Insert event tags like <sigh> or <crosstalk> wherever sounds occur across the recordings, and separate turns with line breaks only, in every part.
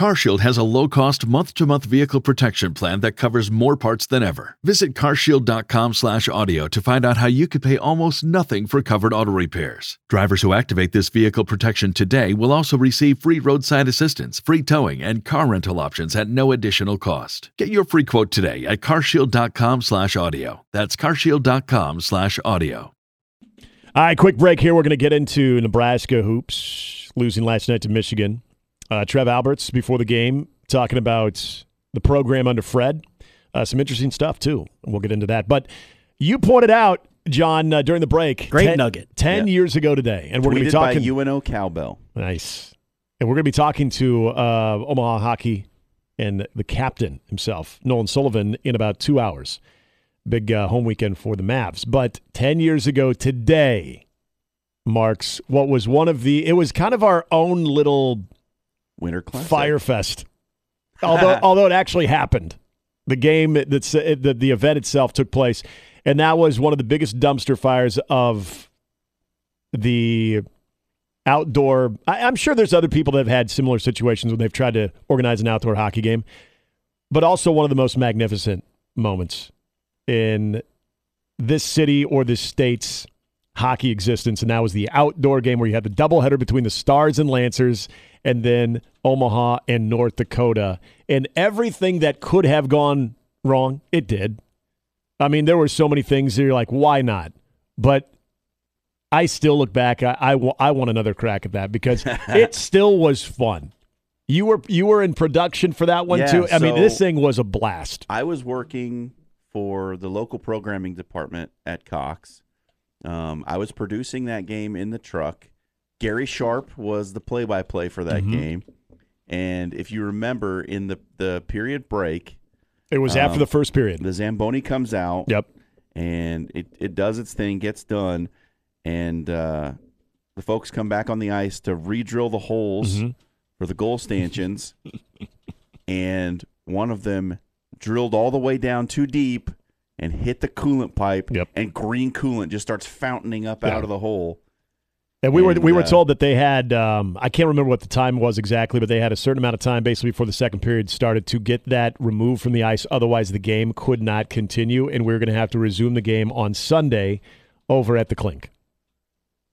CarShield has a low-cost month-to-month vehicle protection plan that covers more parts than ever. Visit carshield.com/audio to find out how you could pay almost nothing for covered auto repairs. Drivers who activate this vehicle protection today will also receive free roadside assistance, free towing, and car rental options at no additional cost. Get your free quote today at carshield.com/audio. That's carshield.com/audio.
All right, quick break here. We're going to get into Nebraska hoops, losing last night to Michigan. Uh, Trev Alberts before the game talking about the program under Fred. Uh, some interesting stuff too. We'll get into that. But you pointed out, John, uh, during the break,
Great
10,
nugget.
ten
Yeah.
years ago today, and we're going to be talking.
by UNO Cowbell.
Nice. And we're going to be talking to uh, Omaha Hockey and the captain himself, Nolan Sullivan, in about two hours. Big uh, home weekend for the Mavs. But 10 years ago today marks what was one of the, it was kind of our own little
Winter Classic.
Fyre Fest. Although, <laughs> although it actually happened. The game, that's, the, the event itself took place. And that was one of the biggest dumpster fires of the outdoor. I, I'm sure there's other people that have had similar situations when they've tried to organize an outdoor hockey game, but also one of the most magnificent moments in this city or this state's hockey existence, and that was the outdoor game where you had the doubleheader between the Stars and Lancers, and then Omaha and North Dakota, and everything that could have gone wrong, it did. I mean, there were so many things that you're like, why not? But I still look back. I, I, I want another crack at that because <laughs> it still was fun. You were you were in production for that one
Yeah,
too. I mean, this thing was a blast.
I was working for the local programming department at Cox. Um, I was producing that game in the truck. Gary Sharp was the play-by-play for that
Mhm.
game. And if you remember, in the the period break,
It was after
Um,
the first period.
the Zamboni comes out.
Yep.
and it, it does its thing, gets done, and uh, the folks come back on the ice to re-drill the holes
Mhm.
for the goal stanchions, <laughs> and one of them drilled all the way down too deep and hit the coolant pipe,
Yep.
and green coolant just starts fountaining up
Yeah.
out of the hole.
And we were
And,
we were
uh,
told that they had um, I can't remember what the time was exactly, but they had a certain amount of time basically before the second period started to get that removed from the ice. Otherwise, the game could not continue, and we were going to have to resume the game on Sunday over at the Clink.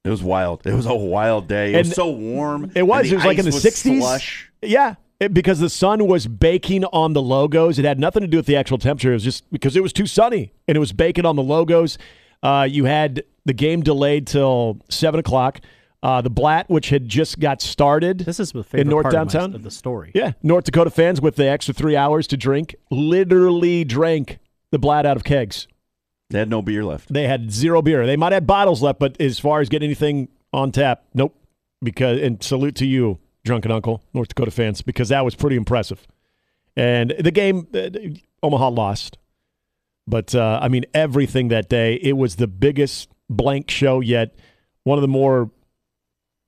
It was wild. It was a wild day. It
And
was so warm.
it was. It was like in the 60s.
Slush.
Yeah, it- because the sun was baking on the logos. It had nothing to do with the actual temperature. It was just because it was too sunny and it was baking on the logos. Uh, you had the game delayed till seven o'clock. Uh, the Blatt, which had just got started,
This is the favorite
North
part of my-
Downtown?
of the story.
Yeah, North Dakota fans with the extra three hours to drink literally drank the Blatt out of kegs.
They had no beer left.
They had zero beer. They might have bottles left, but as far as getting anything on tap, nope. Because and salute to you, drunken uncle, North Dakota fans, because that was pretty impressive. And the game, uh, Omaha lost, but uh, I mean everything that day. It was the biggest blank show yet. One of the more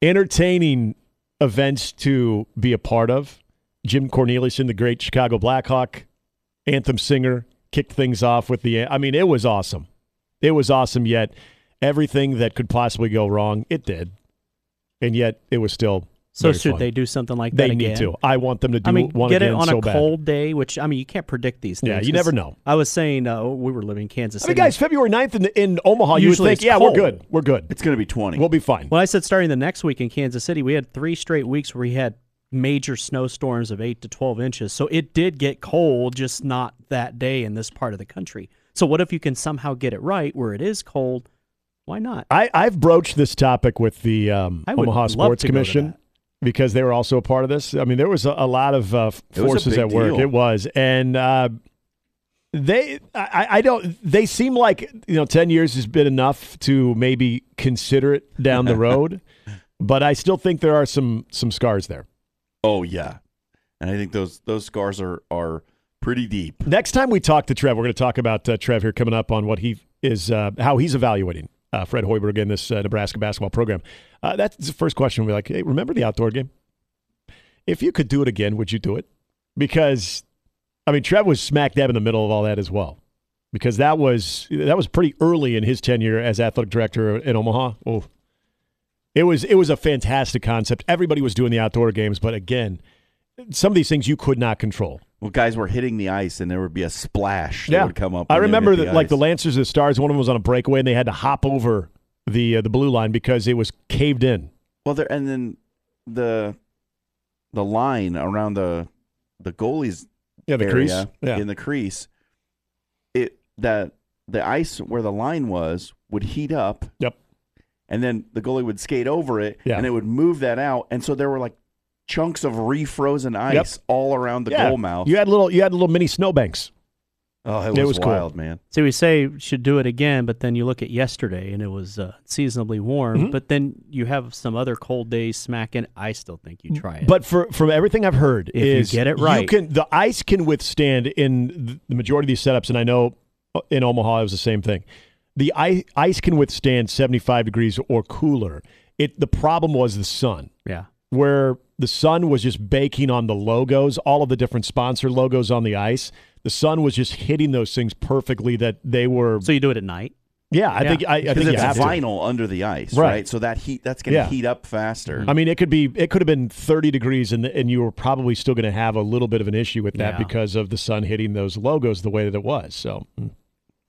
entertaining events to be a part of. Jim Cornelison, the great Chicago Blackhawk anthem singer, kicked things off with the. I mean, it was awesome. It was awesome. Yet everything that could possibly go wrong, it did, and yet it was still.
So
very
should
fun.
they do something like
They
that
They
need
to. I want them to do
I mean,
one
get it on
so
a
bad.
cold day, which I mean, you can't predict these things.
Yeah, you never know.
I was saying uh, we were living in Kansas
I
City.
mean, guys, February 9th in, in Omaha, you would
Usually
think, yeah,
cold.
we're good. We're good.
It's going to be 20.
We'll be fine.
When I said starting the next week in Kansas City, we had three straight weeks where we had major snowstorms of 8 to 12 inches. So it did get cold, just not that day in this part of the country. So what if you can somehow get it right where it is cold? Why not?
I, I've broached this topic with the um,
I
Omaha Sports
to go to
Commission
that.
Because they were also a part of this. I mean, there was a, a lot of uh,
It was a
forces at work.
deal.
It was, and uh, they, I, I don't. They seem like you know, ten years has been enough to maybe consider it down the <laughs> road, but I still think there are some some scars there.
Oh yeah, and I think those those scars are are pretty deep.
Next time we talk to Trev, we're going to talk about uh, Trev here coming up on what he is, uh, how he's evaluating uh, Fred Hoiberg in this uh, Nebraska basketball program. Uh, that's the first question. We're like, hey, remember the outdoor game? If you could do it again, would you do it? Because, I mean, Trev was smack dab in the middle of all that as well. because that was that was pretty early in his tenure as athletic director in Omaha. Oh, it was it was a fantastic concept. Everybody was doing the outdoor games, but again, some of these things you could not control.
Well, guys were hitting the ice, and there would be a splash that
Yeah.
would come up.
I remember that, like the. Lancers and the Stars. One of them was on a breakaway, and they had to hop over the uh, the blue line because it was caved in.
Well, there and then the the line around the the goalies
Yeah, the
area
crease. Yeah,
in the crease, it that the ice where the line was would heat up.
Yep.
And then the goalie would skate over it,
Yeah.
and it would move that out, and so there were like chunks of refrozen ice all around the
yeah.
goal mouth.
You had little you had little mini snowbanks.
oh, it was,
it was cool.
wild, man.
So we say should do it again, but then you look at yesterday and it was uh, seasonably warm.
Mhm.
But then you have some other cold days smacking. I still think you try it.
But for from everything I've heard,
If you
is
get it right.
you can the ice can withstand in the majority of these setups, and I know uh, in Omaha it was the same thing. The ice, ice can withstand seventy five degrees or cooler. It the problem was the sun,
yeah,
where the sun was just baking on the logos, all of the different sponsor logos on the ice. The sun was just hitting those things perfectly. That they were,
so you do it at night.
yeah. I
Yeah.
think I, I
Because
think you
it's
have to.
vinyl under the ice,
Right.
right? So that heat that's going to
Yeah.
heat up faster.
I mean, it could be it could have been 30 degrees and and you were probably still going to have a little bit of an issue with that
Yeah.
because of the sun hitting those logos the way that it was. So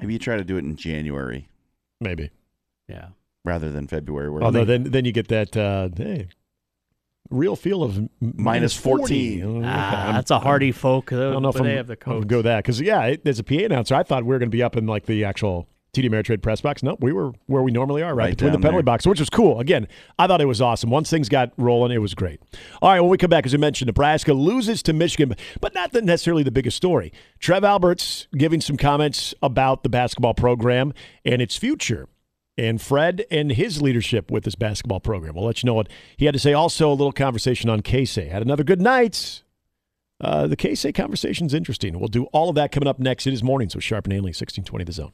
Maybe you try to do it in January
maybe.
Yeah.
rather than February. Where
Although
they-
then then you get that uh, hey, real feel of m-
Minus
40.
14.
Oh,
Ah, that's a hardy folk.
I don't know if
they
I'm,
have the
I'll
coach.
go that because yeah, it, as a PA announcer, I thought we were going to be up in like the actual TD Ameritrade press box. No, we were where we normally are, right,
Right
between the
down
penalty
there.
box, which was cool. Again, I thought it was awesome. Once things got rolling, it was great. All right, when we come back, as we mentioned, Nebraska loses to Michigan, but not the, necessarily the biggest story. Trev Alberts giving some comments about the basketball program and its future. And Fred and his leadership with this basketball program. We'll let you know what he had to say. Also, a little conversation on Casey. Had another good night. Uh, the Casey conversation is interesting. We'll do all of that coming up next. It is mornings with Sharp and Ainley, 1620 The Zone.